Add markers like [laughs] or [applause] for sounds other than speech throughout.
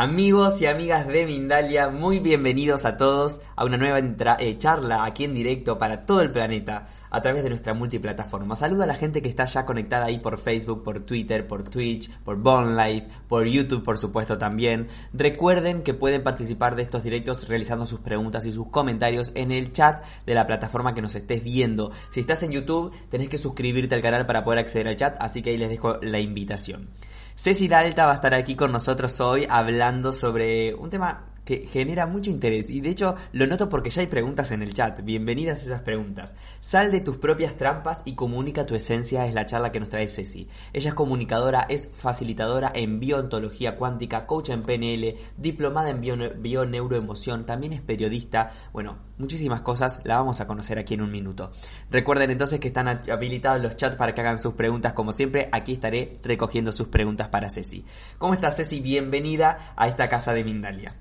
Amigos y amigas de Mindalia, muy bienvenidos a todos a una nueva eh, charla aquí en directo para todo el planeta a través de nuestra multiplataforma. Saludo a la gente que está ya conectada ahí por Facebook, por Twitter, por Twitch, por Life, por YouTube por supuesto también. Recuerden que pueden participar de estos directos realizando sus preguntas y sus comentarios en el chat de la plataforma que nos estés viendo. Si estás en YouTube tenés que suscribirte al canal para poder acceder al chat, así que ahí les dejo la invitación. Ceci Dalta va a estar aquí con nosotros hoy hablando sobre un tema que genera mucho interés y de hecho lo noto porque ya hay preguntas en el chat. Bienvenidas esas preguntas. Sal de tus propias trampas y comunica tu esencia es la charla que nos trae Ceci. Ella es comunicadora, es facilitadora en biontología cuántica, coach en PNL, diplomada en bio, neuroemoción, también es periodista. Bueno, muchísimas cosas, la vamos a conocer aquí en un minuto. Recuerden entonces que están habilitados los chats para que hagan sus preguntas como siempre. Aquí estaré recogiendo sus preguntas para Ceci. ¿Cómo estás Ceci? Bienvenida a esta casa de Mindalia.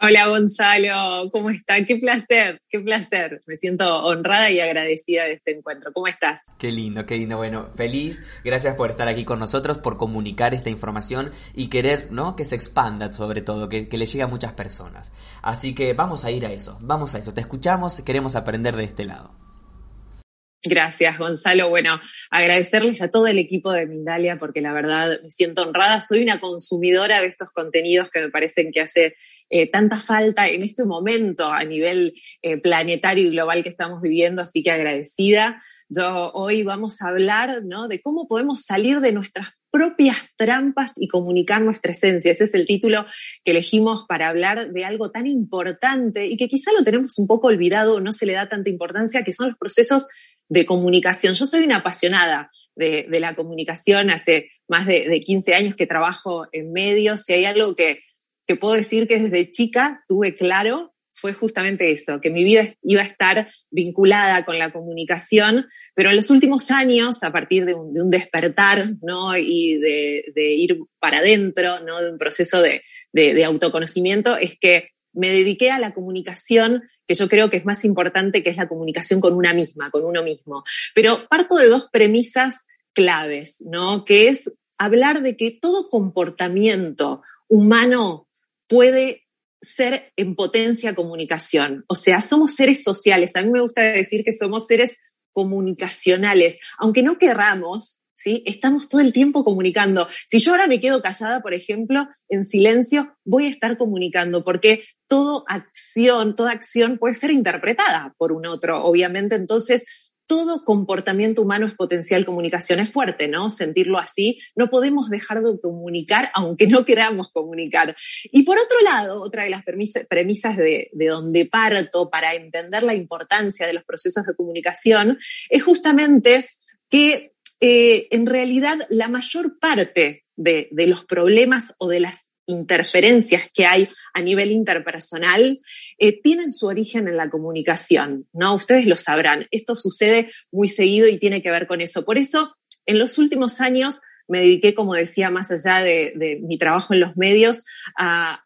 Hola Gonzalo, ¿cómo está? Qué placer, qué placer. Me siento honrada y agradecida de este encuentro. ¿Cómo estás? Qué lindo, qué lindo. Bueno, feliz. Gracias por estar aquí con nosotros, por comunicar esta información y querer, ¿no? Que se expanda sobre todo, que, que le llegue a muchas personas. Así que vamos a ir a eso, vamos a eso. Te escuchamos, queremos aprender de este lado. Gracias, Gonzalo. Bueno, agradecerles a todo el equipo de Mindalia porque la verdad me siento honrada. Soy una consumidora de estos contenidos que me parecen que hace eh, tanta falta en este momento a nivel eh, planetario y global que estamos viviendo, así que agradecida. Yo hoy vamos a hablar ¿no? de cómo podemos salir de nuestras propias trampas y comunicar nuestra esencia. Ese es el título que elegimos para hablar de algo tan importante y que quizá lo tenemos un poco olvidado, no se le da tanta importancia, que son los procesos de comunicación. Yo soy una apasionada de, la comunicación, hace más de, de, 15 años que trabajo en medios y hay algo que que puedo decir que desde chica tuve claro fue justamente eso, que mi vida iba a estar vinculada con la comunicación, pero en los últimos años, a partir de un, despertar, ¿no? Y de, ir para adentro, ¿no? De un proceso de, de, autoconocimiento, es que me dediqué a la comunicación que yo creo que es más importante, que es la comunicación con una misma, con uno mismo. Pero parto de dos premisas claves, ¿no? Que es hablar de que todo comportamiento humano puede ser en potencia comunicación. O sea, somos seres sociales. A mí me gusta decir que somos seres comunicacionales. Aunque no querramos, ¿sí? Estamos todo el tiempo comunicando. Si yo ahora me quedo callada, por ejemplo, en silencio, voy a estar comunicando porque toda acción, toda acción puede ser interpretada por un otro, obviamente. Entonces, todo comportamiento humano es potencial comunicación. Es fuerte, ¿no? Sentirlo así. No podemos dejar de comunicar aunque no queramos comunicar. Y por otro lado, otra de las premisas de, donde parto para entender la importancia de los procesos de comunicación es justamente que eh, en realidad la mayor parte de, de los problemas o de las interferencias que hay a nivel interpersonal eh, tienen su origen en la comunicación, ¿no? Ustedes lo sabrán, esto sucede muy seguido y tiene que ver con eso. Por eso, en los últimos años me dediqué, como decía, más allá de, mi trabajo en los medios, a,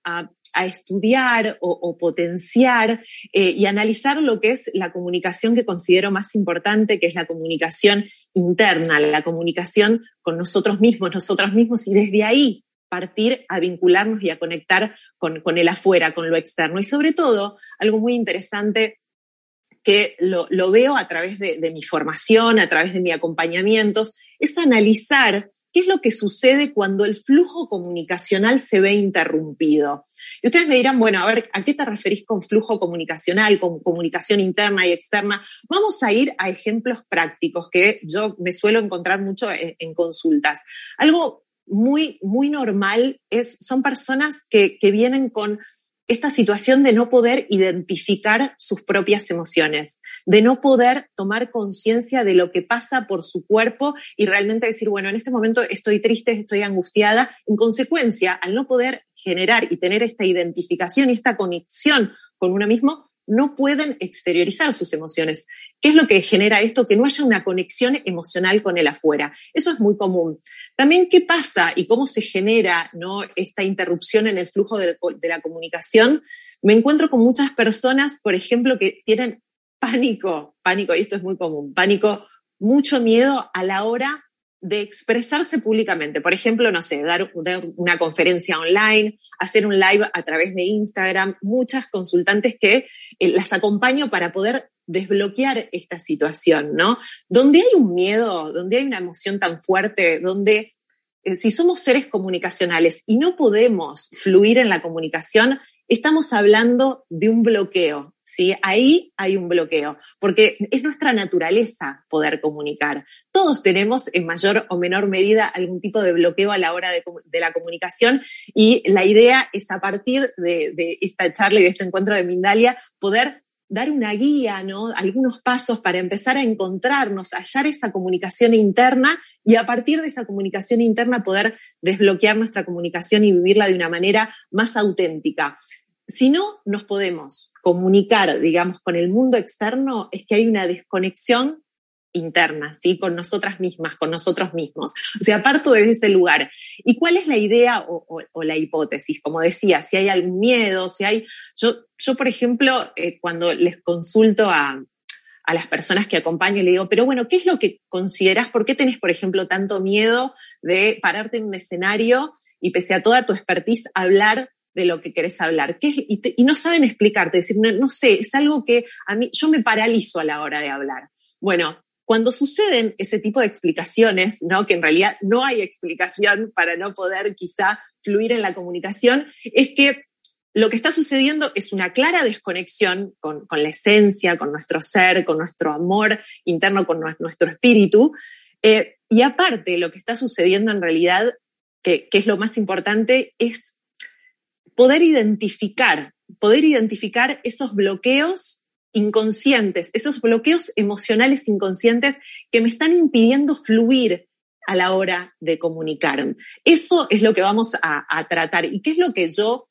estudiar o, potenciar eh, y analizar lo que es la comunicación que considero más importante, que es la comunicación interna, la comunicación con nosotros mismos, nosotros mismos, y desde ahí partir a vincularnos y a conectar con, el afuera, con lo externo. Y sobre todo, algo muy interesante que lo, veo a través de, mi formación, a través de mis acompañamientos, es analizar qué es lo que sucede cuando el flujo comunicacional se ve interrumpido. Y ustedes me dirán, bueno, a ver, ¿a qué te referís con flujo comunicacional, con comunicación interna y externa? Vamos a ir a ejemplos prácticos que yo me suelo encontrar mucho en, en consultas. Algo muy, muy normal es, son personas que, que vienen con esta situación de no poder identificar sus propias emociones, de no poder tomar conciencia de lo que pasa por su cuerpo y realmente decir, bueno, en este momento estoy triste, estoy angustiada. En consecuencia, al no poder generar y tener esta identificación y esta conexión con uno mismo, no pueden exteriorizar sus emociones. ¿Qué es lo que genera esto? Que no haya una conexión emocional con el afuera. Eso es muy común. También, ¿qué pasa y cómo se genera ¿no? esta interrupción en el flujo de, de la comunicación? Me encuentro con muchas personas, por ejemplo, que tienen pánico, pánico, y esto es muy común, pánico, mucho miedo a la hora de expresarse públicamente. Por ejemplo, no sé, dar, una conferencia online, hacer un live a través de Instagram, muchas consultantes que eh, las acompaño para poder desbloquear esta situación, ¿no? Donde hay un miedo, donde hay una emoción tan fuerte, donde eh, si somos seres comunicacionales y no podemos fluir en la comunicación, estamos hablando de un bloqueo, ¿sí? Ahí hay un bloqueo, porque es nuestra naturaleza poder comunicar. Todos tenemos en mayor o menor medida algún tipo de bloqueo a la hora de, la comunicación y la idea es a partir de, de esta charla y de este encuentro de Mindalia poder dar una guía, ¿no? Algunos pasos para empezar a encontrarnos, hallar esa comunicación interna y a partir de esa comunicación interna poder desbloquear nuestra comunicación y vivirla de una manera más auténtica. Si no nos podemos comunicar, digamos, con el mundo externo, es que hay una desconexión interna, ¿sí? Con nosotras mismas, con nosotros mismos. O sea, parto desde ese lugar. ¿Y cuál es la idea o, la hipótesis? Como decía, si hay algún miedo, si hay... Yo, yo por ejemplo, eh, cuando les consulto a, a las personas que acompaño, le digo, pero bueno, ¿qué es lo que consideras? ¿Por qué tenés, por ejemplo, tanto miedo de pararte en un escenario y pese a toda tu expertise hablar de lo que querés hablar? ¿Qué y, no saben explicarte, decir, no, no sé, es algo que a mí, yo me paralizo a la hora de hablar. Bueno, cuando suceden ese tipo de explicaciones, ¿no? que en realidad no hay explicación para no poder quizá fluir en la comunicación, es que lo que está sucediendo es una clara desconexión con, la esencia, con nuestro ser, con nuestro amor interno, con nuestro espíritu. Eh, y aparte, lo que está sucediendo en realidad, que, que es lo más importante, es poder identificar, poder identificar esos bloqueos inconscientes, esos bloqueos emocionales inconscientes que me están impidiendo fluir a la hora de comunicar. Eso es lo que vamos a, tratar. ¿Y qué es lo que yo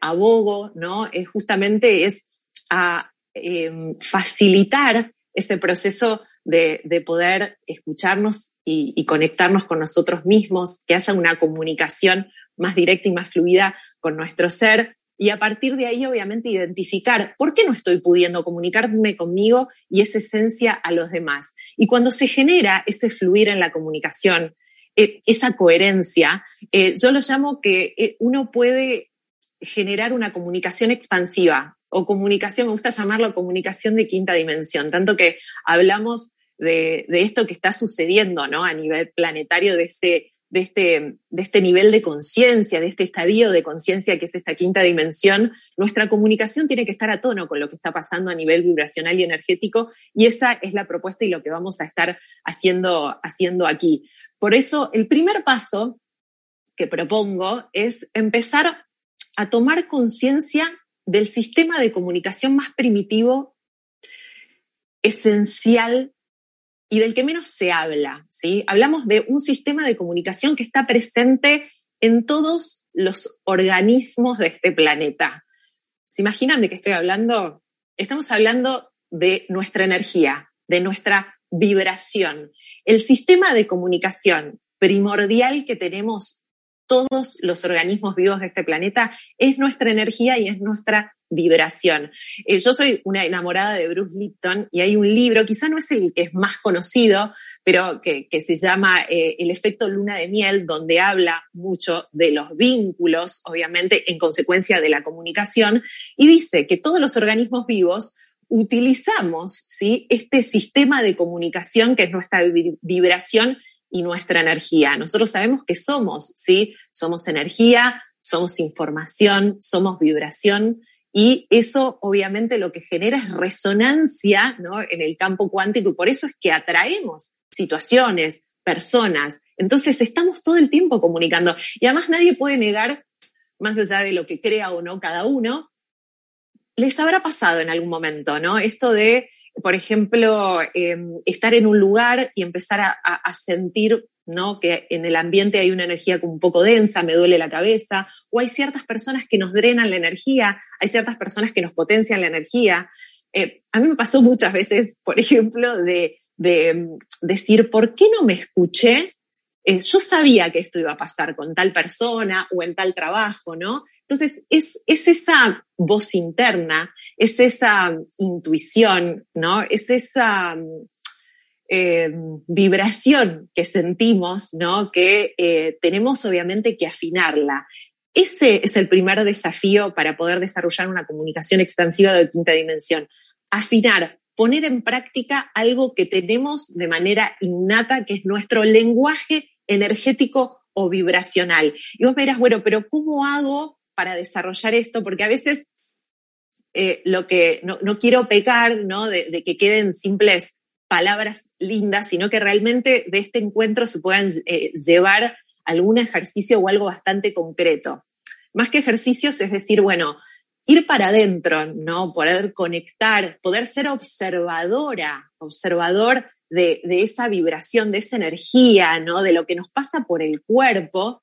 abogo? ¿no? Es justamente es a em, facilitar ese proceso de, poder escucharnos y, conectarnos con nosotros mismos, que haya una comunicación más directa y más fluida con nuestro ser y a partir de ahí, obviamente, identificar por qué no estoy pudiendo comunicarme conmigo y esa esencia a los demás. Y cuando se genera ese fluir en la comunicación, eh, esa coherencia, eh, yo lo llamo que eh, uno puede generar una comunicación expansiva o comunicación, me gusta llamarlo comunicación de quinta dimensión, tanto que hablamos de, de esto que está sucediendo ¿no? a nivel planetario, de ese de este, de este nivel de conciencia, de este estadio de conciencia que es esta quinta dimensión, nuestra comunicación tiene que estar a tono con lo que está pasando a nivel vibracional y energético y esa es la propuesta y lo que vamos a estar haciendo, haciendo aquí. Por eso, el primer paso que propongo es empezar a tomar conciencia del sistema de comunicación más primitivo, esencial y del que menos se habla, ¿sí? Hablamos de un sistema de comunicación que está presente en todos los organismos de este planeta. ¿Se imaginan de qué estoy hablando? Estamos hablando de nuestra energía, de nuestra vibración. El sistema de comunicación primordial que tenemos todos los organismos vivos de este planeta es nuestra energía y es nuestra vibración. Eh, yo soy una enamorada de Bruce Lipton y hay un libro, quizá no es el que es más conocido, pero que, se llama eh, El efecto luna de miel, donde habla mucho de los vínculos, obviamente en consecuencia de la comunicación, y dice que todos los organismos vivos utilizamos ¿sí? este sistema de comunicación que es nuestra vibración y nuestra energía. Nosotros sabemos que somos, ¿sí? Somos energía, somos información, somos vibración y eso obviamente lo que genera es resonancia ¿no? en el campo cuántico y por eso es que atraemos situaciones, personas. Entonces estamos todo el tiempo comunicando y además nadie puede negar, más allá de lo que crea o no cada uno, les habrá pasado en algún momento, ¿no? Esto de, por ejemplo, em, estar en un lugar y empezar a, sentir ¿no? Que en el ambiente hay una energía un poco densa, me duele la cabeza, o hay ciertas personas que nos drenan la energía, hay ciertas personas que nos potencian la energía. Eh, a mí me pasó muchas veces, por ejemplo, de, mm, decir, ¿por qué no me escuché? Eh, yo sabía que esto iba a pasar con tal persona o en tal trabajo, ¿no? Entonces, es, es esa voz interna, es esa intuición, ¿no? Es esa mm, eh, vibración que sentimos, ¿no? Que eh, tenemos obviamente que afinarla. Ese es el primer desafío para poder desarrollar una comunicación expansiva de quinta dimensión. Afinar, poner en práctica algo que tenemos de manera innata, que es nuestro lenguaje energético o vibracional. Y vos me dirás, bueno, pero ¿cómo hago para desarrollar esto? Porque a veces eh, lo que no, quiero pecar, ¿no? de, que queden simples palabras lindas, sino que realmente de este encuentro se puedan eh, llevar algún ejercicio o algo bastante concreto. Más que ejercicios, es decir, bueno, ir para adentro, ¿no? Poder conectar, poder ser observadora, observador de, esa vibración, de esa energía, ¿no? De lo que nos pasa por el cuerpo,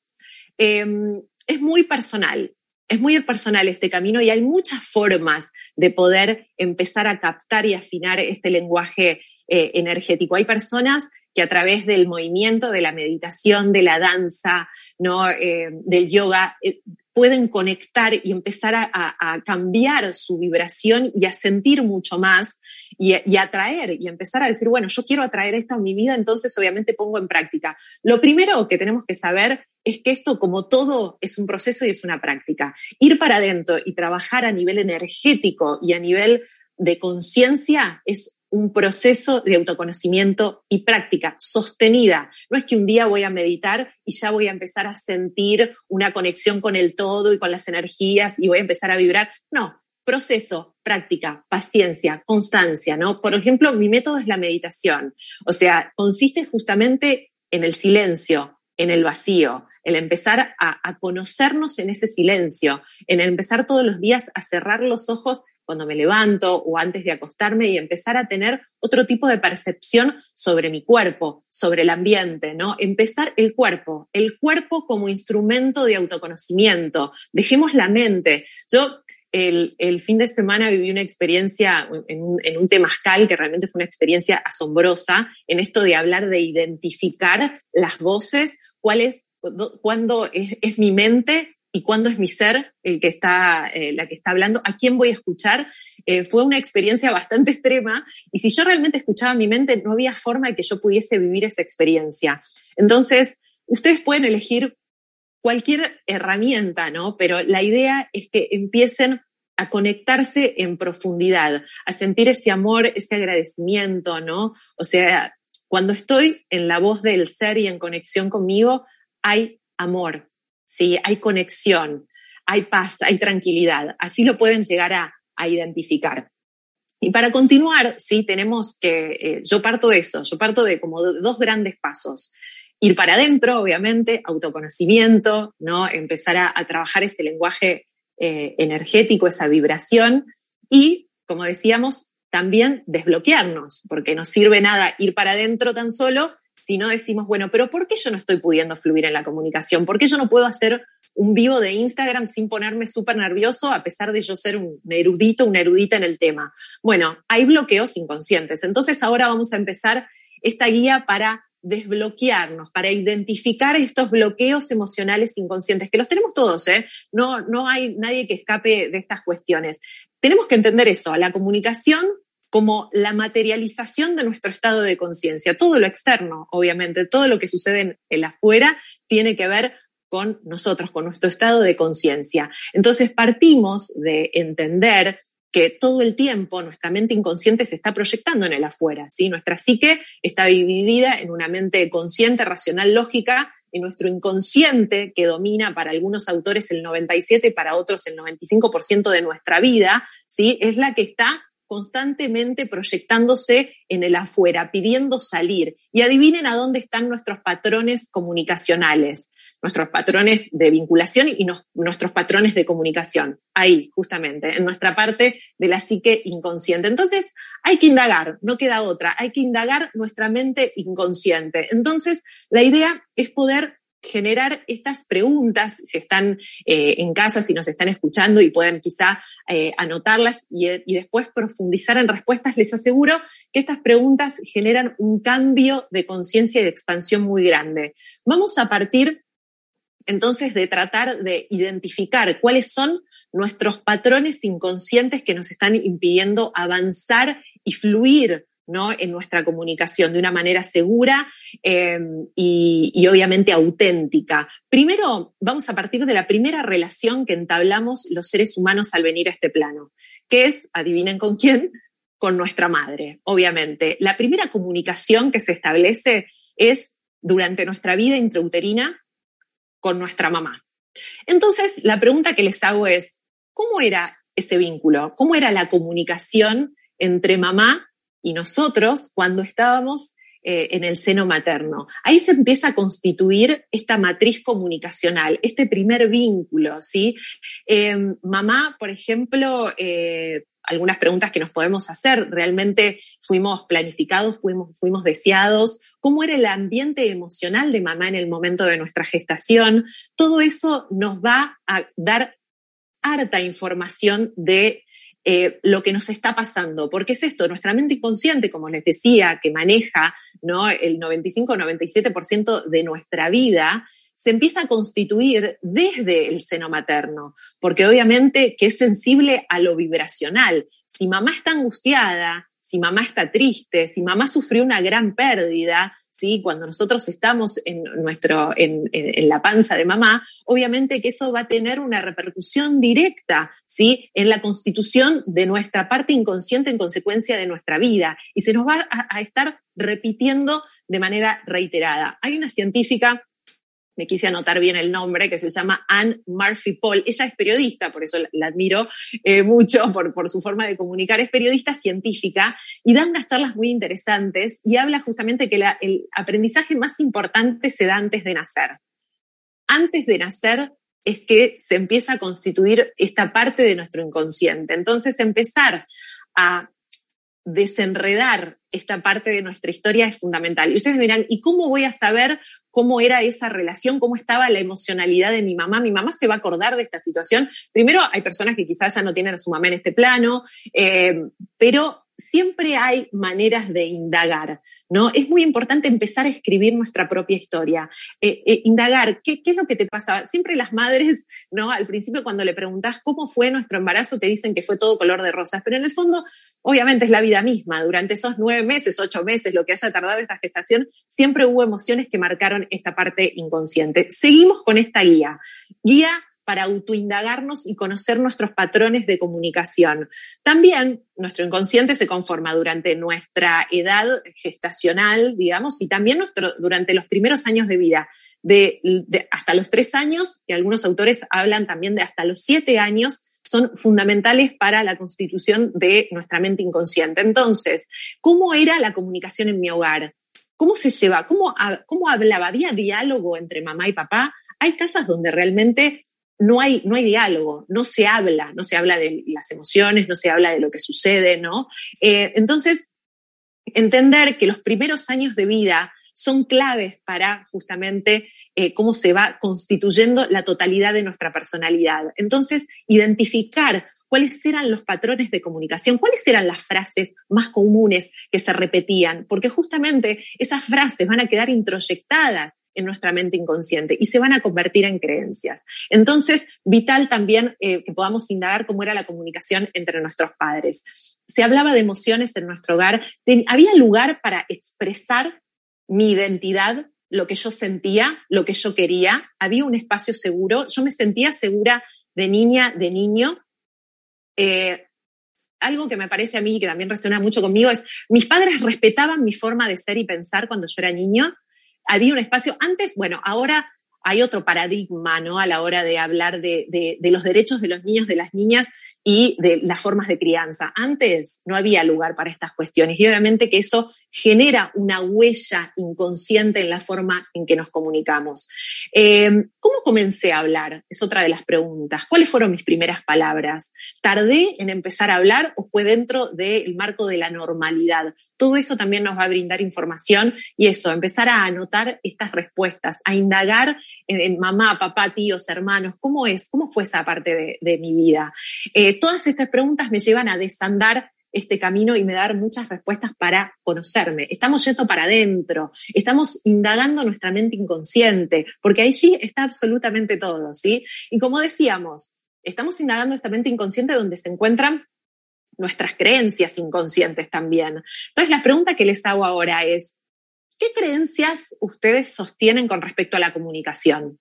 em, es muy personal. Es muy personal este camino y hay muchas formas de poder empezar a captar y afinar este lenguaje eh, energético. Hay personas que a través del movimiento, de la meditación, de la danza, ¿no? Eh, del yoga, eh, pueden conectar y empezar a, cambiar su vibración y a sentir mucho más y, y, atraer y empezar a decir, bueno, yo quiero atraer esto a mi vida, entonces obviamente pongo en práctica. Lo primero que tenemos que saber es que esto, como todo, es un proceso y es una práctica. Ir para adentro y trabajar a nivel energético y a nivel de conciencia es un proceso de autoconocimiento y práctica sostenida. No es que un día voy a meditar y ya voy a empezar a sentir una conexión con el todo y con las energías y voy a empezar a vibrar. No, proceso, práctica, paciencia, constancia, ¿no? Por ejemplo, mi método es la meditación. O sea, consiste justamente en el silencio, en el vacío, el empezar a, a conocernos en ese silencio, en empezar todos los días a cerrar los ojos cuando me levanto o antes de acostarme y empezar a tener otro tipo de percepción sobre mi cuerpo, sobre el ambiente, ¿no? Empezar el cuerpo, el cuerpo como instrumento de autoconocimiento. Dejemos la mente. Yo el, fin de semana viví una experiencia en un, en un, que realmente fue una experiencia asombrosa en esto de hablar de identificar las voces, cuál es, cuándo es mi mente y cuándo es mi ser el que está, eh, la que está hablando, a quién voy a escuchar. Eh, fue una experiencia bastante extrema y si yo realmente escuchaba mi mente, no había forma de que yo pudiese vivir esa experiencia. Entonces, ustedes pueden elegir cualquier herramienta, ¿no? Pero la idea es que empiecen a conectarse en profundidad, a sentir ese amor, ese agradecimiento, ¿no? O sea, cuando estoy en la voz del ser y en conexión conmigo, hay amor, ¿sí? Hay conexión, hay paz, hay tranquilidad. Así lo pueden llegar a, identificar. Y para continuar, sí, tenemos que, eh, yo parto de eso, yo parto de como dos grandes pasos. Ir para adentro, obviamente, autoconocimiento, ¿no? Empezar a, trabajar ese lenguaje eh, energético, esa vibración. Y, como decíamos, también desbloquearnos, porque no sirve nada ir para adentro tan solo si no decimos, bueno, pero ¿por qué yo no estoy pudiendo fluir en la comunicación? ¿Por qué yo no puedo hacer un vivo de Instagram sin ponerme súper nervioso a pesar de yo ser un erudito, una erudita en el tema? Bueno, hay bloqueos inconscientes. Entonces ahora vamos a empezar esta guía para desbloquearnos, para identificar estos bloqueos emocionales inconscientes, que los tenemos todos, ¿eh? No, no hay nadie que escape de estas cuestiones. Tenemos que entender eso, la comunicación como la materialización de nuestro estado de conciencia. Todo lo externo, obviamente, todo lo que sucede en el afuera tiene que ver con nosotros, con nuestro estado de conciencia. Entonces partimos de entender que todo el tiempo nuestra mente inconsciente se está proyectando en el afuera, ¿sí? Nuestra psique está dividida en una mente consciente, racional, lógica, y nuestro inconsciente, que domina para algunos autores el 97, para otros el 95% de nuestra vida, ¿sí? Es la que está constantemente proyectándose en el afuera, pidiendo salir. Y adivinen a dónde están nuestros patrones comunicacionales. nuestros patrones de vinculación y nuestros patrones de comunicación. Ahí, justamente, en nuestra parte de la psique inconsciente. Entonces, hay que indagar, no queda otra, hay que indagar nuestra mente inconsciente. Entonces, la idea es poder generar estas preguntas, si están eh, en casa, si nos están escuchando y pueden quizá eh, anotarlas y, y, después profundizar en respuestas, les aseguro que estas preguntas generan un cambio de conciencia y de expansión muy grande. Vamos a partir entonces de tratar de identificar cuáles son nuestros patrones inconscientes que nos están impidiendo avanzar y fluir ¿no? en nuestra comunicación de una manera segura eh, y, y, obviamente auténtica. Primero, vamos a partir de la primera relación que entablamos los seres humanos al venir a este plano, que es, adivinen con quién, con nuestra madre, obviamente. La primera comunicación que se establece es durante nuestra vida intrauterina con nuestra mamá. Entonces, la pregunta que les hago es, ¿cómo era ese vínculo? ¿Cómo era la comunicación entre mamá y nosotros cuando estábamos eh, en el seno materno. Ahí se empieza a constituir esta matriz comunicacional, este primer vínculo, ¿sí? Em, mamá, por ejemplo, eh, algunas preguntas que nos podemos hacer. ¿Realmente fuimos planificados, fuimos, fuimos deseados? ¿Cómo era el ambiente emocional de mamá en el momento de nuestra gestación? Todo eso nos va a dar harta información de eh, lo que nos está pasando. Porque es esto, nuestra mente inconsciente, como les decía, que maneja ¿no? el 95-97% de nuestra vida, se empieza a constituir desde el seno materno, porque obviamente que es sensible a lo vibracional. Si mamá está angustiada, si mamá está triste, si mamá sufrió una gran pérdida, ¿sí? Cuando nosotros estamos en, nuestro, en, la panza de mamá, obviamente que eso va a tener una repercusión directa, ¿sí? En la constitución de nuestra parte inconsciente en consecuencia de nuestra vida y se nos va a estar repitiendo de manera reiterada. Hay una científica me quise anotar bien el nombre, que se llama Anne Murphy Paul. Ella es periodista, por eso la, admiro eh, mucho por, su forma de comunicar. Es periodista científica y da unas charlas muy interesantes y habla justamente que el aprendizaje más importante se da antes de nacer. Antes de nacer es que se empieza a constituir esta parte de nuestro inconsciente. Entonces, empezar a desenredar esta parte de nuestra historia es fundamental. Y ustedes dirán, ¿y cómo voy a saber cómo era esa relación, cómo estaba la emocionalidad de mi mamá. Mi mamá se va a acordar de esta situación. Primero, hay personas que quizás ya no tienen a su mamá en este plano, eh, pero siempre hay maneras de indagar. ¿No? Es muy importante empezar a escribir nuestra propia historia, eh, eh, indagar ¿qué, qué, es lo que te pasaba. Siempre las madres, ¿no? Al principio cuando le preguntas cómo fue nuestro embarazo, te dicen que fue todo color de rosas, pero en el fondo, obviamente es la vida misma. Durante esos nueve meses, ocho meses, lo que haya tardado esta gestación, siempre hubo emociones que marcaron esta parte inconsciente. Seguimos con esta guía. Guía para autoindagarnos y conocer nuestros patrones de comunicación. También nuestro inconsciente se conforma durante nuestra edad gestacional, digamos, y también nuestro, durante los primeros años de vida. De, hasta los tres años, y algunos autores hablan también de hasta los siete años, son fundamentales para la constitución de nuestra mente inconsciente. Entonces, ¿cómo era la comunicación en mi hogar? ¿Cómo se lleva? ¿Cómo, cómo hablaba? ¿Había diálogo entre mamá y papá? Hay casas donde realmente no hay, no hay diálogo, no se habla, no se habla de las emociones, no se habla de lo que sucede, ¿no? Eh, entonces, entender que los primeros años de vida son claves para justamente eh, cómo se va constituyendo la totalidad de nuestra personalidad. Entonces, identificar cuáles eran los patrones de comunicación, cuáles eran las frases más comunes que se repetían, porque justamente esas frases van a quedar introyectadas en nuestra mente inconsciente y se van a convertir en creencias. Entonces, vital también eh, que podamos indagar cómo era la comunicación entre nuestros padres. Se hablaba de emociones en nuestro hogar, había lugar para expresar mi identidad, lo que yo sentía, lo que yo quería, había un espacio seguro, yo me sentía segura de niña, de niño. Eh, algo que me parece a mí que también resuena mucho conmigo es, mis padres respetaban mi forma de ser y pensar cuando yo era niño, había un espacio, antes, bueno, ahora hay otro paradigma, ¿no? A la hora de hablar de, de, de, los derechos de los niños, de las niñas y de las formas de crianza. Antes no había lugar para estas cuestiones y obviamente que eso genera una huella inconsciente en la forma en que nos comunicamos. Eh, ¿Cómo comencé a hablar? Es otra de las preguntas. ¿Cuáles fueron mis primeras palabras? ¿Tardé en empezar a hablar o fue dentro del marco de la normalidad? Todo eso también nos va a brindar información y eso, empezar a anotar estas respuestas, a indagar en, mamá, papá, tíos, hermanos, ¿cómo es? ¿Cómo fue esa parte de, mi vida? Eh, todas estas preguntas me llevan a desandar este camino y me dar muchas respuestas para conocerme. Estamos yendo para adentro, estamos indagando nuestra mente inconsciente, porque ahí sí está absolutamente todo, ¿sí? Y como decíamos, estamos indagando esta mente inconsciente donde se encuentran nuestras creencias inconscientes también. Entonces, la pregunta que les hago ahora es, ¿qué creencias ustedes sostienen con respecto a la comunicación?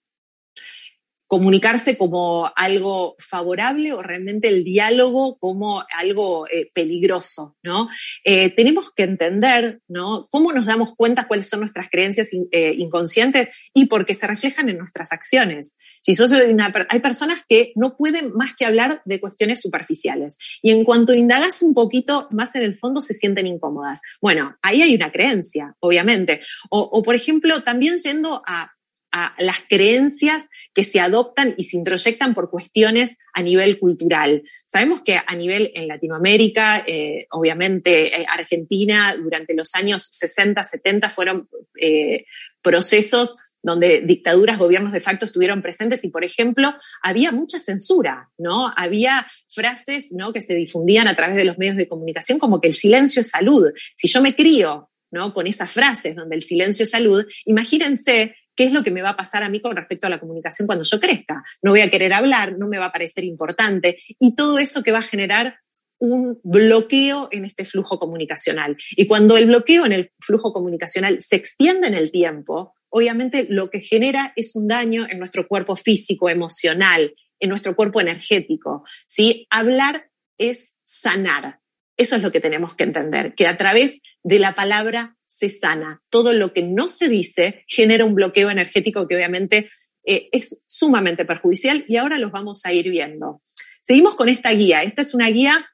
Comunicarse como algo favorable o realmente el diálogo como algo eh, peligroso, ¿no? Eh, tenemos que entender, ¿no? Cómo nos damos cuenta cuáles son nuestras creencias eh, inconscientes y por qué se reflejan en nuestras acciones. Si sos una, hay personas que no pueden más que hablar de cuestiones superficiales y en cuanto indagas un poquito más en el fondo se sienten incómodas. Bueno, ahí hay una creencia, obviamente. O, o por ejemplo, también yendo a a las creencias que se adoptan y se introyectan por cuestiones a nivel cultural. Sabemos que a nivel en Latinoamérica, eh, obviamente eh, Argentina, durante los años 60, 70 fueron eh, procesos donde dictaduras, gobiernos de facto estuvieron presentes y, por ejemplo, había mucha censura, ¿no? Había frases, ¿no? Que se difundían a través de los medios de comunicación como que el silencio es salud. Si yo me crío, ¿no? Con esas frases donde el silencio es salud, imagínense qué es lo que me va a pasar a mí con respecto a la comunicación cuando yo crezca. No voy a querer hablar, no me va a parecer importante y todo eso que va a generar un bloqueo en este flujo comunicacional. Y cuando el bloqueo en el flujo comunicacional se extiende en el tiempo, obviamente lo que genera es un daño en nuestro cuerpo físico, emocional, en nuestro cuerpo energético. ¿sí? Hablar es sanar. Eso es lo que tenemos que entender, que a través de la palabra se sana. Todo lo que no se dice genera un bloqueo energético que obviamente eh, es sumamente perjudicial y ahora los vamos a ir viendo. Seguimos con esta guía. Esta es una guía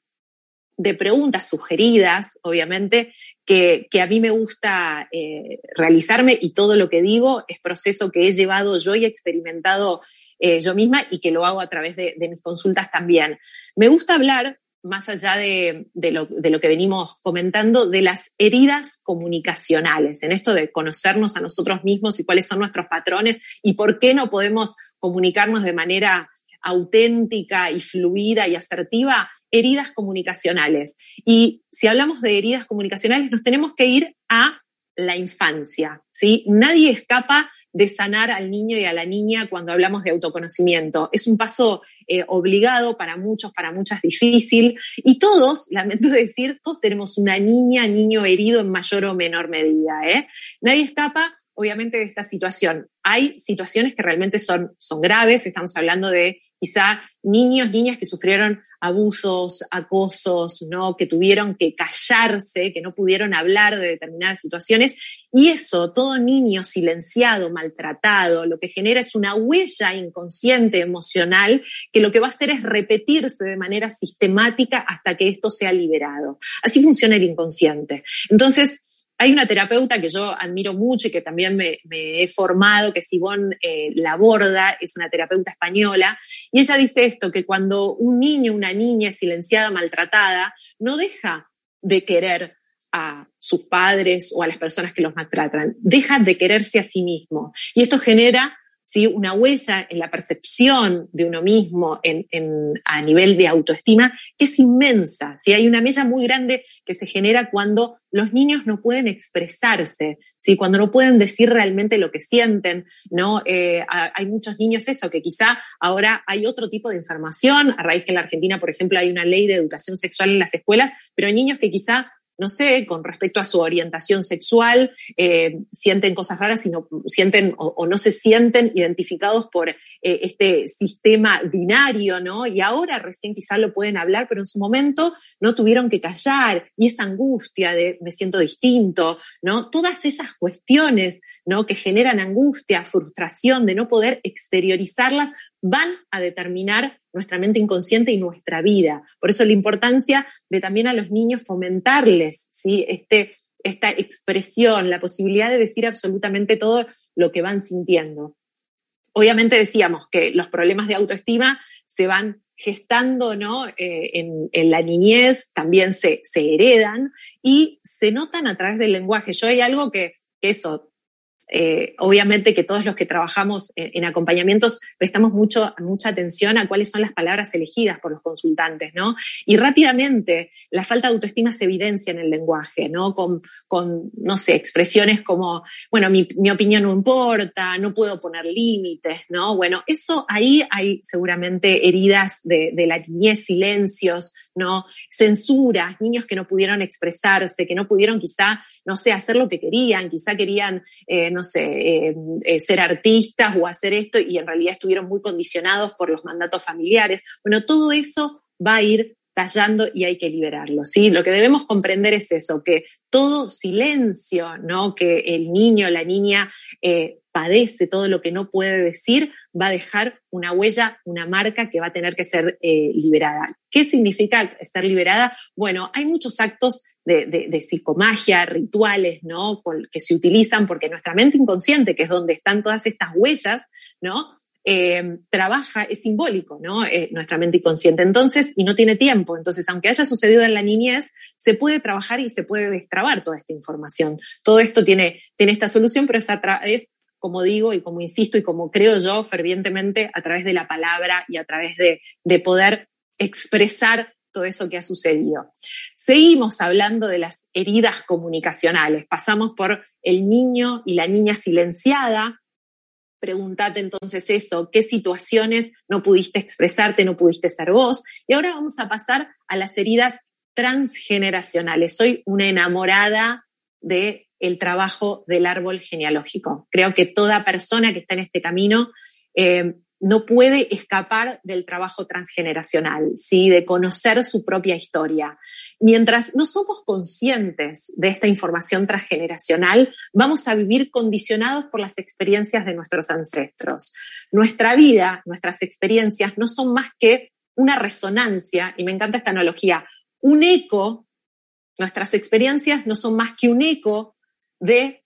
de preguntas sugeridas, obviamente, que, a mí me gusta eh, realizarme y todo lo que digo es proceso que he llevado yo y experimentado eh, yo misma y que lo hago a través de mis consultas también. Me gusta hablar más allá de, lo, que venimos comentando, de las heridas comunicacionales, en esto de conocernos a nosotros mismos y cuáles son nuestros patrones y por qué no podemos comunicarnos de manera auténtica y fluida y asertiva, heridas comunicacionales. Y si hablamos de heridas comunicacionales, nos tenemos que ir a la infancia, ¿sí? Nadie escapa de sanar al niño y a la niña cuando hablamos de autoconocimiento. Es un paso eh, obligado para muchos, para muchas difícil. Y todos, lamento [laughs] decir, todos tenemos una niña, niño herido en mayor o menor medida. ¿eh? Nadie escapa, obviamente, de esta situación. Hay situaciones que realmente son, son graves, estamos hablando de quizá niños, niñas que sufrieron abusos, acosos, ¿no? que tuvieron que callarse, que no pudieron hablar de determinadas situaciones. Y eso, todo niño silenciado, maltratado, lo que genera es una huella inconsciente emocional que lo que va a hacer es repetirse de manera sistemática hasta que esto sea liberado. Así funciona el inconsciente. Entonces, hay una terapeuta que yo admiro mucho y que también me, he formado, que es eh, Laborda, es una terapeuta española, y ella dice esto, que cuando un niño, una niña silenciada, maltratada, no deja de querer a sus padres o a las personas que los maltratan, deja de quererse a sí mismo. Y esto genera ¿sí? una huella en la percepción de uno mismo en, a nivel de autoestima que es inmensa. ¿sí? Hay una mella muy grande que se genera cuando los niños no pueden expresarse, ¿sí? cuando no pueden decir realmente lo que sienten. ¿no? Eh, hay muchos niños eso, que quizá ahora hay otro tipo de información, a raíz que en la Argentina, por ejemplo, hay una ley de educación sexual en las escuelas, pero hay niños que quizá no sé, con respecto a su orientación sexual, eh, sienten cosas raras y no, sienten o, no se sienten identificados por eh, este sistema binario, ¿no? Y ahora recién quizás lo pueden hablar, pero en su momento no tuvieron que callar y esa angustia de me siento distinto, ¿no? Todas esas cuestiones, ¿no? Que generan angustia, frustración de no poder exteriorizarlas van a determinar nuestra mente inconsciente y nuestra vida. Por eso la importancia de también a los niños fomentarles ¿sí? este, esta expresión, la posibilidad de decir absolutamente todo lo que van sintiendo. Obviamente decíamos que los problemas de autoestima se van gestando ¿no? Eh, en, la niñez, también se, se, heredan y se notan a través del lenguaje. Yo hay algo que eso, eh, obviamente que todos los que trabajamos en, acompañamientos prestamos mucho, mucha atención a cuáles son las palabras elegidas por los consultantes, ¿no? Y rápidamente la falta de autoestima se evidencia en el lenguaje, ¿no? Con, con no sé, expresiones como, bueno, mi, mi opinión no importa, no puedo poner límites, ¿no? Bueno, eso ahí hay seguramente heridas de, de la niñez, silencios, ¿no? Censuras, niños que no pudieron expresarse, que no pudieron quizá, no sé, hacer lo que querían, quizá querían, eh, no sé, eh, eh, ser artistas o hacer esto y en realidad estuvieron muy condicionados por los mandatos familiares. Bueno, todo eso va a ir tallando y hay que liberarlo, ¿sí? Lo que debemos comprender es eso, que todo silencio, ¿no? Que el niño, la niña padece, todo lo que no puede decir, va a dejar una huella, una marca que va a tener que ser liberada. ¿Qué significa ser liberada? Bueno, hay muchos actos de, psicomagia, rituales, ¿no? que se utilizan porque nuestra mente inconsciente, que es donde están todas estas huellas, ¿no? Eh, trabaja, es simbólico, ¿no? Eh, nuestra mente inconsciente. Entonces, y no tiene tiempo. Entonces, aunque haya sucedido en la niñez, se puede trabajar y se puede destrabar toda esta información. Todo esto tiene, tiene esta solución, pero es, es, como digo y como insisto y como creo yo fervientemente, a través de la palabra y a través de, de poder expresar todo eso que ha sucedido. Seguimos hablando de las heridas comunicacionales. Pasamos por el niño y la niña silenciada. Pregúntate entonces eso, ¿qué situaciones no pudiste expresarte, no pudiste ser vos? Y ahora vamos a pasar a las heridas transgeneracionales. Soy una enamorada de el trabajo del árbol genealógico. Creo que toda persona que está en este camino eh, no puede escapar del trabajo transgeneracional, ¿sí? de conocer su propia historia. Mientras no somos conscientes de esta información transgeneracional, vamos a vivir condicionados por las experiencias de nuestros ancestros. Nuestra vida, nuestras experiencias no son más que una resonancia, y me encanta esta analogía, un eco, nuestras experiencias no son más que un eco de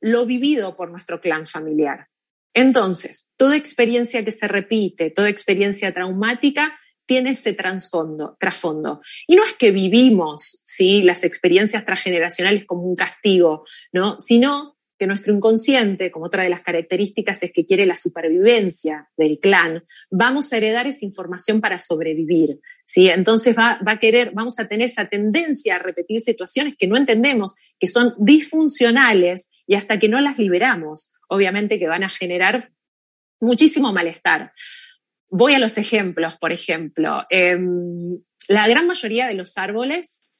lo vivido por nuestro clan familiar. Entonces, toda experiencia que se repite, toda experiencia traumática, tiene ese trasfondo, trasfondo. Y no es que vivimos, ¿sí? Las experiencias transgeneracionales como un castigo, ¿no? Sino que nuestro inconsciente, como otra de las características es que quiere la supervivencia del clan, vamos a heredar esa información para sobrevivir, ¿sí? Entonces va, va a querer, vamos a tener esa tendencia a repetir situaciones que no entendemos, que son disfuncionales y hasta que no las liberamos, obviamente que van a generar muchísimo malestar. Voy a los ejemplos, por ejemplo. Em, la gran mayoría de los árboles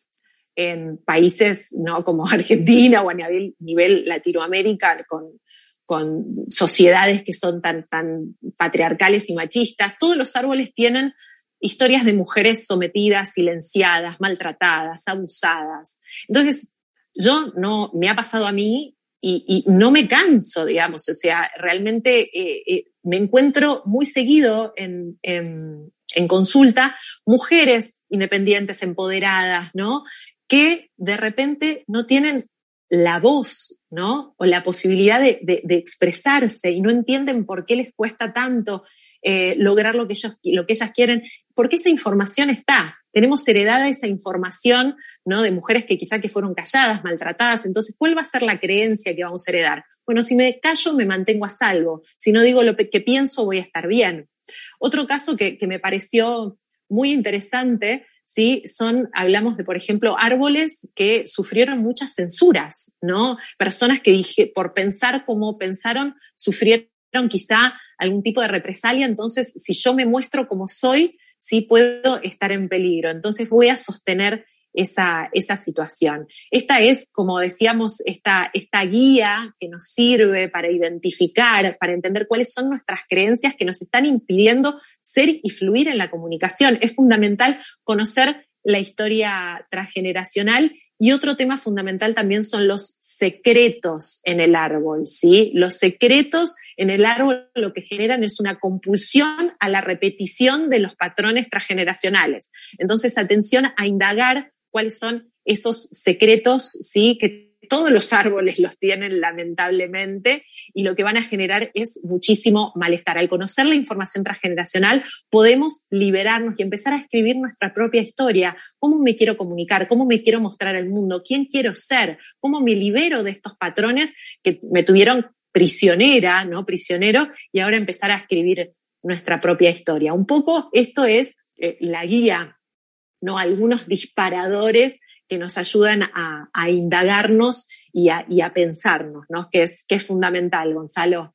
en países ¿no? como Argentina o a nivel, nivel Latinoamérica, con, con sociedades que son tan, tan patriarcales y machistas, todos los árboles tienen historias de mujeres sometidas, silenciadas, maltratadas, abusadas. Entonces, yo no, me ha pasado a mí y, no me canso, digamos, o sea, realmente eh, eh, me encuentro muy seguido en, en, consulta mujeres independientes, empoderadas, ¿no? Que de repente no tienen la voz, ¿no? O la posibilidad de, de, expresarse y no entienden por qué les cuesta tanto eh, lograr lo que, ellos, lo que ellas quieren, porque esa información está. Tenemos heredada esa información, ¿no? De mujeres que quizá que fueron calladas, maltratadas. Entonces, ¿cuál va a ser la creencia que vamos a heredar? Bueno, si me callo, me mantengo a salvo. Si no digo lo que pienso, voy a estar bien. Otro caso que, que me pareció muy interesante, ¿sí? Son, hablamos de, por ejemplo, árboles que sufrieron muchas censuras, ¿no? Personas que dije, por pensar como pensaron, sufrieron quizá algún tipo de represalia, entonces si yo me muestro como soy, sí puedo estar en peligro. Entonces voy a sostener esa, esa situación. Esta es, como decíamos, esta, esta guía que nos sirve para identificar, para entender cuáles son nuestras creencias que nos están impidiendo ser y fluir en la comunicación. Es fundamental conocer la historia transgeneracional y otro tema fundamental también son los secretos en el árbol, ¿sí? Los secretos en el árbol lo que generan es una compulsión a la repetición de los patrones transgeneracionales. Entonces, atención a indagar cuáles son esos secretos, ¿sí? Que todos los árboles los tienen lamentablemente y lo que van a generar es muchísimo malestar. Al conocer la información transgeneracional podemos liberarnos y empezar a escribir nuestra propia historia, cómo me quiero comunicar, cómo me quiero mostrar al mundo, quién quiero ser, cómo me libero de estos patrones que me tuvieron prisionera, ¿no? Prisionero, y ahora empezar a escribir nuestra propia historia. Un poco esto es eh, la guía, ¿no? Algunos disparadores que nos ayudan a, indagarnos y a, y a pensarnos, ¿no? Que es, que es fundamental, Gonzalo.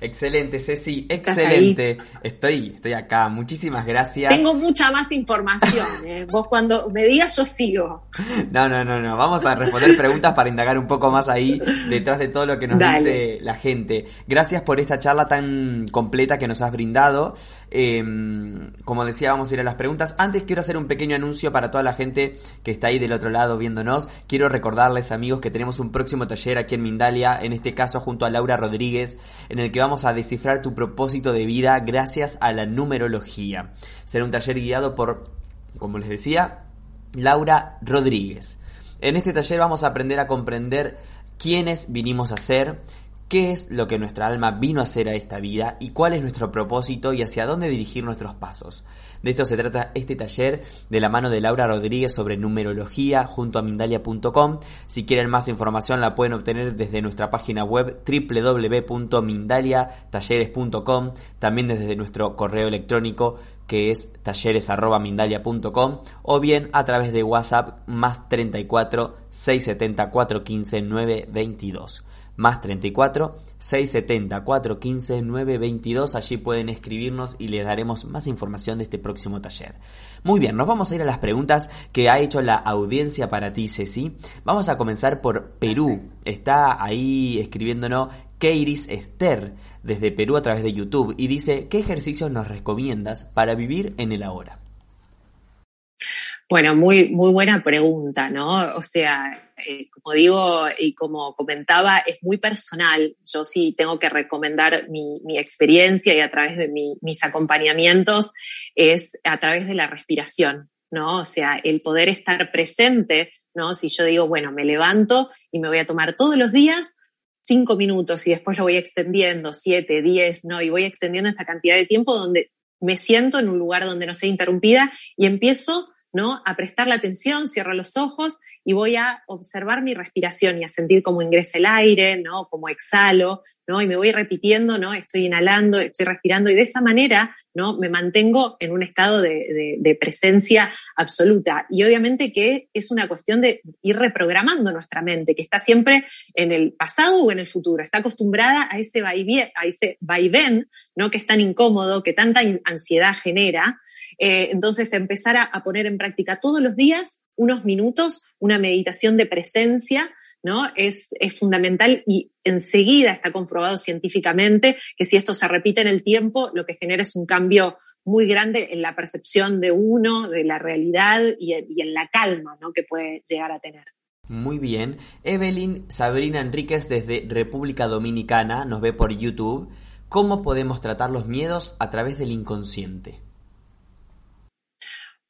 Excelente, Ceci, excelente. Estoy, estoy acá. Muchísimas gracias. Tengo mucha más información. ¿eh? [laughs] Vos cuando me digas, yo sigo. No, no, no, no. Vamos a responder preguntas para indagar un poco más ahí detrás de todo lo que nos dice la gente. Gracias por esta charla tan completa que nos has brindado. Em, como decía, vamos a ir a las preguntas. Antes quiero hacer un pequeño anuncio para toda la gente que está ahí del otro lado viéndonos. Quiero recordarles, amigos, que tenemos un próximo taller aquí en Mindalia, en este caso junto a Laura Rodríguez en el que vamos a descifrar tu propósito de vida gracias a la numerología. Será un taller guiado por, como les decía, Laura Rodríguez. En este taller vamos a aprender a comprender quiénes vinimos a ser, qué es lo que nuestra alma vino a hacer a esta vida y cuál es nuestro propósito y hacia dónde dirigir nuestros pasos. De esto se trata este taller de la mano de Laura Rodríguez sobre numerología junto a Mindalia.com. Si quieren más información la pueden obtener desde nuestra página web www.mindaliatalleres.com, también desde nuestro correo electrónico que es talleres.mindalia.com o bien a través de WhatsApp más 34 670 415 922 más 34 670 415 922. Allí pueden escribirnos y les daremos más información de este próximo taller. Muy bien, nos vamos a ir a las preguntas que ha hecho la audiencia para ti, Ceci. Vamos a comenzar por Perú. Está ahí escribiéndonos Keiris Esther desde Perú a través de YouTube y dice, ¿qué ejercicios nos recomiendas para vivir en el ahora? Bueno, muy, muy buena pregunta, ¿no? O sea, eh, como digo y como comentaba, es muy personal. Yo sí tengo que recomendar mi, mi experiencia y a través de mi, mis acompañamientos es a través de la respiración, ¿no? O sea, el poder estar presente, ¿no? Si yo digo, bueno, me levanto y me voy a tomar todos los días cinco minutos y después lo voy extendiendo, siete, diez, ¿no? Y voy extendiendo esta cantidad de tiempo donde me siento en un lugar donde no sea interrumpida y empiezo ¿no? A prestar la atención, cierro los ojos y voy a observar mi respiración y a sentir cómo ingresa el aire, ¿no? Cómo exhalo, ¿no? Y me voy repitiendo, ¿no? Estoy inhalando, estoy respirando y de esa manera, ¿no? Me mantengo en un estado de, de, presencia absoluta. Y obviamente que es una cuestión de ir reprogramando nuestra mente, que está siempre en el pasado o en el futuro, está acostumbrada a ese vaivén, a ese vaivén, ¿no? Que es tan incómodo, que tanta ansiedad genera, eh, entonces, empezar a, poner en práctica todos los días unos minutos, una meditación de presencia, ¿no? Es, es, fundamental y enseguida está comprobado científicamente que si esto se repite en el tiempo, lo que genera es un cambio muy grande en la percepción de uno, de la realidad y, en la calma, ¿no? Que puede llegar a tener. Muy bien. Evelyn Sabrina Enríquez desde República Dominicana nos ve por YouTube. ¿Cómo podemos tratar los miedos a través del inconsciente?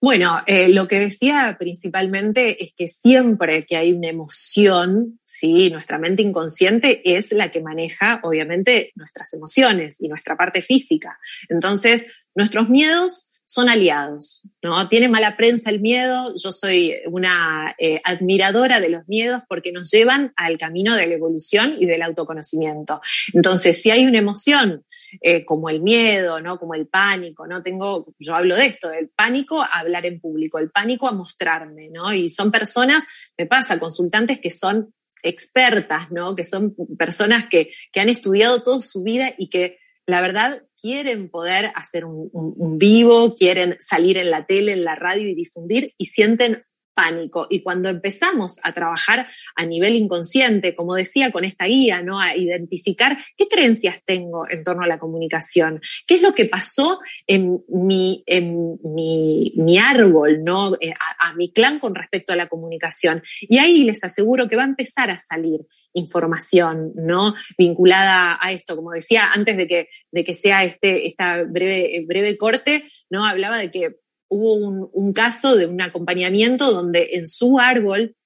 Bueno, eh, lo que decía principalmente es que siempre que hay una emoción, ¿sí? nuestra mente inconsciente es la que maneja, obviamente, nuestras emociones y nuestra parte física. Entonces, nuestros miedos son aliados, ¿no? Tiene mala prensa el miedo, yo soy una eh, admiradora de los miedos porque nos llevan al camino de la evolución y del autoconocimiento. Entonces, si hay una emoción eh, como el miedo, ¿no? Como el pánico, ¿no? Tengo, yo hablo de esto, del pánico a hablar en público, el pánico a mostrarme, ¿no? Y son personas, me pasa, consultantes que son expertas, ¿no? Que son personas que, que han estudiado toda su vida y que la verdad quieren poder hacer un, vivo, quieren salir en la tele, en la radio y difundir y sienten pánico. Y cuando empezamos a trabajar a nivel inconsciente, como decía con esta guía, ¿no? A identificar qué creencias tengo en torno a la comunicación, qué es lo que pasó en mi, en mi, mi árbol, ¿no? Eh, a, mi clan con respecto a la comunicación. Y ahí les aseguro que va a empezar a salir información, ¿no? Vinculada a esto, como decía, antes de que, de que sea este, esta breve, breve corte, ¿no? Hablaba de que hubo un, caso de un acompañamiento donde en su árbol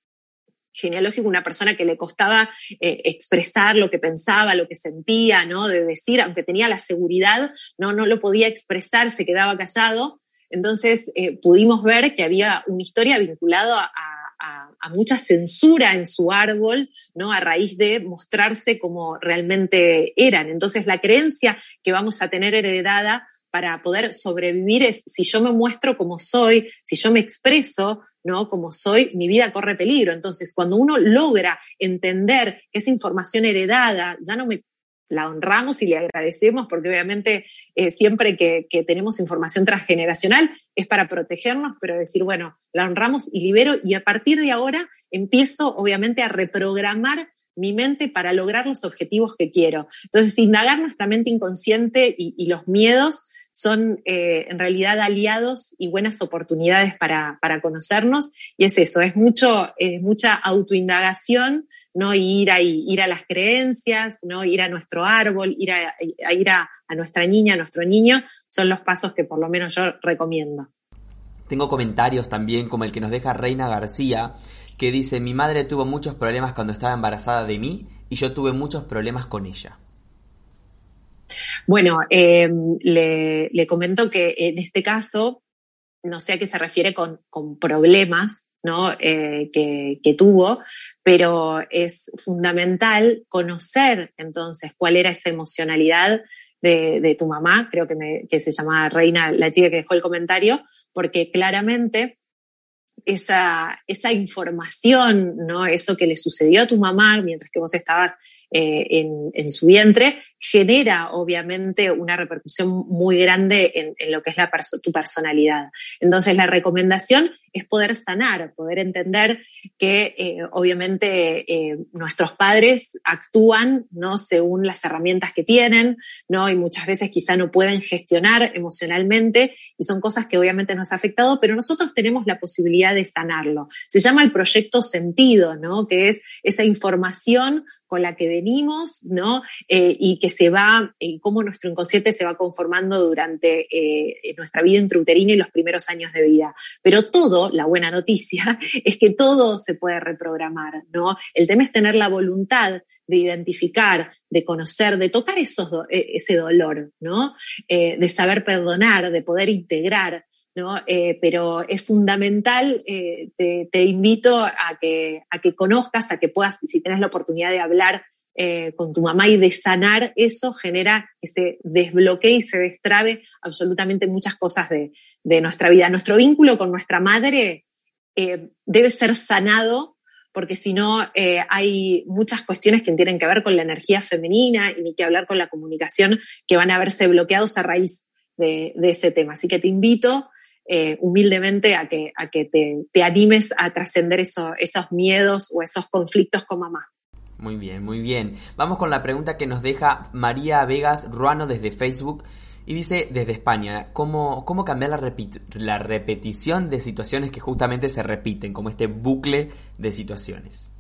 genealógico una persona que le costaba eh, expresar lo que pensaba, lo que sentía, ¿no? De decir, aunque tenía la seguridad, no, no lo podía expresar, se quedaba callado. Entonces eh, pudimos ver que había una historia vinculada a, mucha censura en su árbol, ¿no? A raíz de mostrarse como realmente eran. Entonces la creencia que vamos a tener heredada para poder sobrevivir es si yo me muestro como soy, si yo me expreso, ¿no? Como soy, mi vida corre peligro. Entonces, cuando uno logra entender que esa información heredada ya no me la honramos y le agradecemos porque obviamente eh, siempre que, tenemos información transgeneracional es para protegernos, pero decir, bueno, la honramos y libero y a partir de ahora empiezo obviamente a reprogramar mi mente para lograr los objetivos que quiero. Entonces, indagar nuestra mente inconsciente y los miedos son eh, en realidad aliados y buenas oportunidades para, para, conocernos. Y es eso, es mucho, es mucha autoindagación, ¿no? ir a, ir a las creencias, ¿no? Ir a nuestro árbol, ir a, ir a, a nuestra niña, a nuestro niño, son los pasos que por lo menos yo recomiendo. Tengo comentarios también como el que nos deja Reina García, que dice, mi madre tuvo muchos problemas cuando estaba embarazada de mí y yo tuve muchos problemas con ella. Bueno, em, le, comento que en este caso, no sé a qué se refiere con, problemas ¿no? Eh, que, tuvo, pero es fundamental conocer entonces cuál era esa emocionalidad de, tu mamá, creo que, se llama Reina, la chica que dejó el comentario, porque claramente esa, información, ¿no? Eso que le sucedió a tu mamá mientras que vos estabas eh, en, su vientre, genera obviamente una repercusión muy grande en, lo que es la tu personalidad. Entonces la recomendación es poder sanar, poder entender que eh, obviamente eh, nuestros padres actúan no según las herramientas que tienen, no y muchas veces quizá no pueden gestionar emocionalmente y son cosas que obviamente nos ha afectado, pero nosotros tenemos la posibilidad de sanarlo. Se llama el proyecto sentido, ¿no? Que es esa información con la que venimos, ¿no? Eh, y que se va, y cómo nuestro inconsciente se va conformando durante eh, nuestra vida intrauterina y los primeros años de vida. Pero todo, la buena noticia, [laughs] es que todo se puede reprogramar, ¿no? El tema es tener la voluntad de identificar, de conocer, de tocar esos e, ese dolor, ¿no? Eh, de saber perdonar, de poder integrar, ¿no? Eh, pero es fundamental, eh, te, invito a que, a que conozcas, a que puedas, si tienes la oportunidad de hablar eh, con tu mamá y de sanar eso, genera que se desbloquee y se destrabe absolutamente muchas cosas de, nuestra vida. Nuestro vínculo con nuestra madre debe ser sanado porque si no hay muchas cuestiones que tienen que ver con la energía femenina y ni que hablar con la comunicación que van a verse bloqueados a raíz de, ese tema. Así que te invito eh, humildemente a que, a que te, animes a trascender eso, esos miedos o esos conflictos con mamá. Muy bien, muy bien. Vamos con la pregunta que nos deja María Vegas Ruano desde Facebook y dice desde España, ¿cómo, cómo cambiar la, la repetición de situaciones que justamente se repiten, como este bucle de situaciones?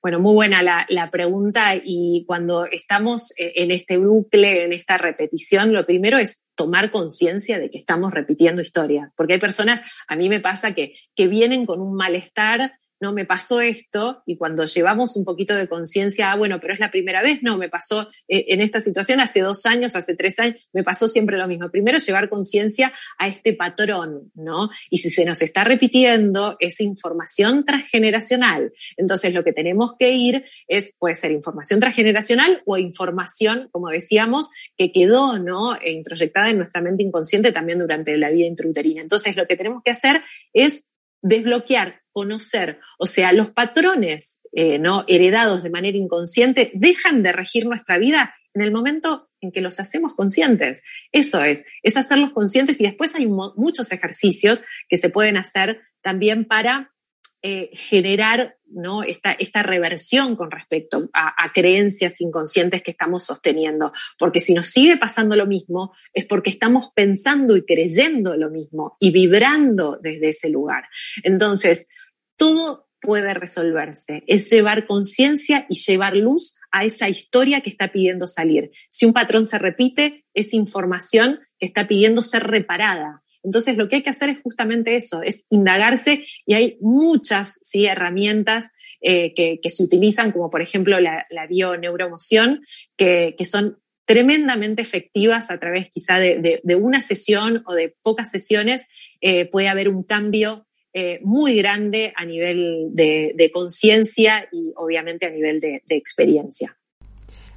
Bueno, muy buena la, pregunta y cuando estamos eh, en este bucle, en esta repetición, lo primero es tomar conciencia de que estamos repitiendo historias, porque hay personas, a mí me pasa que, que vienen con un malestar no me pasó esto y cuando llevamos un poquito de conciencia, ah, bueno, pero es la primera vez, no, me pasó eh, en esta situación hace dos años, hace tres años, me pasó siempre lo mismo. Primero llevar conciencia a este patrón, ¿no? Y si se nos está repitiendo, es información transgeneracional. Entonces lo que tenemos que ir es, puede ser información transgeneracional o información, como decíamos, que quedó, ¿no? E introyectada en nuestra mente inconsciente también durante la vida intrauterina. Entonces lo que tenemos que hacer es desbloquear, conocer, o sea, los patrones eh, no heredados de manera inconsciente dejan de regir nuestra vida en el momento en que los hacemos conscientes. Eso es, es hacerlos conscientes y después hay muchos ejercicios que se pueden hacer también para eh, generar ¿no? esta, esta reversión con respecto a, creencias inconscientes que estamos sosteniendo. Porque si nos sigue pasando lo mismo, es porque estamos pensando y creyendo lo mismo y vibrando desde ese lugar. Entonces, todo puede resolverse. Es llevar conciencia y llevar luz a esa historia que está pidiendo salir. Si un patrón se repite, es información que está pidiendo ser reparada. Entonces lo que hay que hacer es justamente eso, es indagarse y hay muchas ¿sí? herramientas eh, que, se utilizan, como por ejemplo la, la bioneuromoción, que, son tremendamente efectivas a través quizá de, una sesión o de pocas sesiones, eh, puede haber un cambio eh, muy grande a nivel de, conciencia y obviamente a nivel de, experiencia.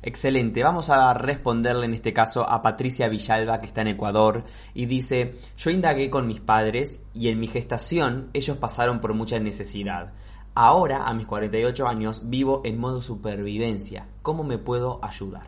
Excelente, vamos a responderle en este caso a Patricia Villalba que está en Ecuador y dice, yo indagué con mis padres y en mi gestación ellos pasaron por mucha necesidad. Ahora, a mis 48 años, vivo en modo supervivencia. ¿Cómo me puedo ayudar?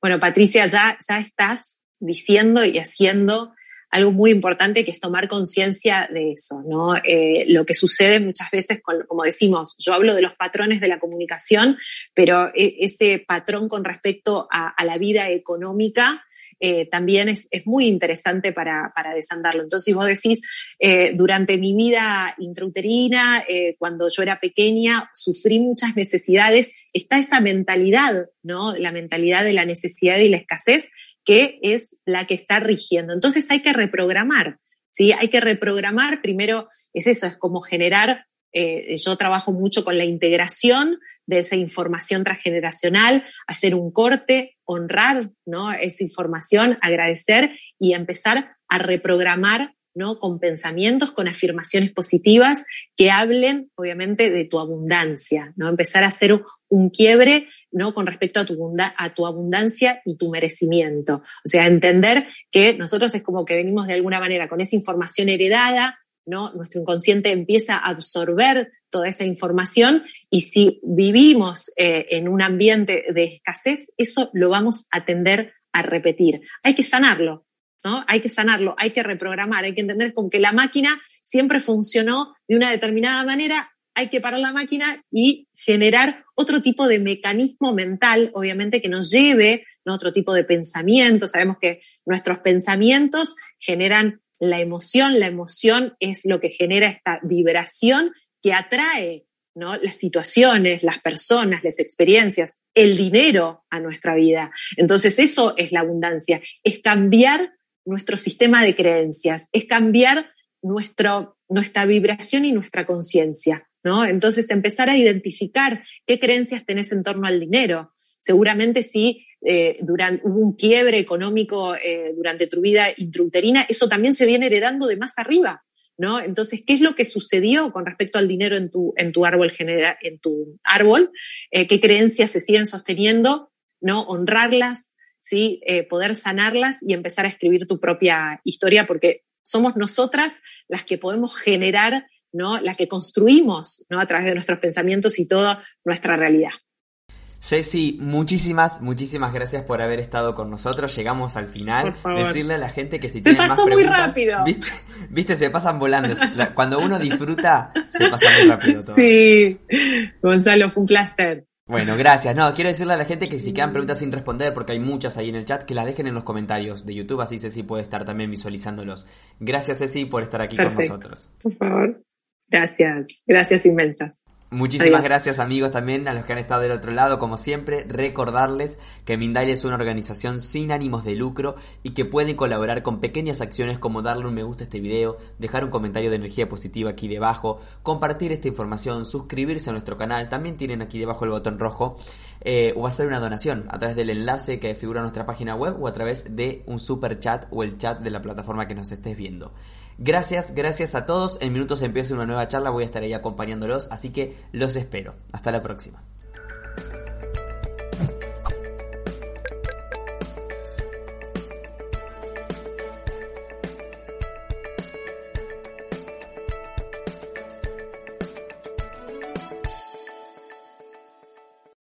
Bueno, Patricia, ya, ya estás diciendo y haciendo algo muy importante que es tomar conciencia de eso, ¿no? Eh, lo que sucede muchas veces, como decimos, yo hablo de los patrones de la comunicación, pero e, ese patrón con respecto a, la vida económica eh, también es, muy interesante para, desandarlo. Entonces, vos decís, eh, durante mi vida intrauterina, cuando yo era pequeña, sufrí muchas necesidades, está esa mentalidad, ¿no? La mentalidad de la necesidad y la escasez que es la que está rigiendo. Entonces hay que reprogramar, ¿sí? Hay que reprogramar, primero es eso, es como generar, eh, yo trabajo mucho con la integración de esa información transgeneracional, hacer un corte, honrar, ¿no? Esa información, agradecer y empezar a reprogramar ¿no? Con pensamientos, con afirmaciones positivas que hablen, obviamente, de tu abundancia, ¿no? Empezar a hacer un quiebre ¿no? Con respecto a tu, a tu abundancia y tu merecimiento. O sea, entender que nosotros es como que venimos de alguna manera con esa información heredada, ¿no? Nuestro inconsciente empieza a absorber toda esa información y si vivimos eh, en un ambiente de escasez, eso lo vamos a tender a repetir. Hay que sanarlo, ¿no? Hay que sanarlo, hay que reprogramar, hay que entender como que la máquina siempre funcionó de una determinada manera hay que parar la máquina y generar otro tipo de mecanismo mental, obviamente, que nos lleve a otro tipo de pensamiento. Sabemos que nuestros pensamientos generan la emoción, la emoción es lo que genera esta vibración que atrae ¿no? las situaciones, las personas, las experiencias, el dinero a nuestra vida. Entonces eso es la abundancia, es cambiar nuestro sistema de creencias, es cambiar nuestro, nuestra vibración y nuestra conciencia. ¿No? Entonces, empezar a identificar qué creencias tenés en torno al dinero. Seguramente si eh, durante, hubo un quiebre económico eh, durante tu vida intrauterina, eso también se viene heredando de más arriba, ¿no? Entonces, ¿qué es lo que sucedió con respecto al dinero en tu, en tu árbol general, en tu árbol? Eh, ¿Qué creencias se siguen sosteniendo? ¿No? Honrarlas, ¿sí? poder sanarlas y empezar a escribir tu propia historia, porque somos nosotras las que podemos generar ¿no? La que construimos, ¿no? A través de nuestros pensamientos y toda nuestra realidad. Ceci, muchísimas, muchísimas gracias por haber estado con nosotros. Llegamos al final. Decirle a la gente que si se tienen pasó muy rápido. [laughs] ¿viste? se pasan volando. Cuando uno disfruta, se pasa muy rápido todo. Sí, Gonzalo, fue un placer. Bueno, gracias. No, quiero decirle a la gente que si quedan preguntas sin responder, porque hay muchas ahí en el chat, que las dejen en los comentarios de YouTube, así Ceci puede estar también visualizándolos. Gracias, Ceci, por estar aquí con nosotros. Por favor. Gracias, gracias inmensas. Muchísimas gracias amigos también a los que han estado del otro lado. Como siempre, recordarles que Mindalia es una organización sin ánimos de lucro y que pueden colaborar con pequeñas acciones como darle un me gusta a este video, dejar un comentario de energía positiva aquí debajo, compartir esta información, suscribirse a nuestro canal, también tienen aquí debajo el botón rojo, eh, o hacer una donación a través del enlace que figura en nuestra página web o a través de un super chat o el chat de la plataforma que nos estés viendo. Gracias, gracias a todos. En minutos empieza una nueva charla, voy a estar ahí acompañándolos, así que los espero. Hasta la próxima.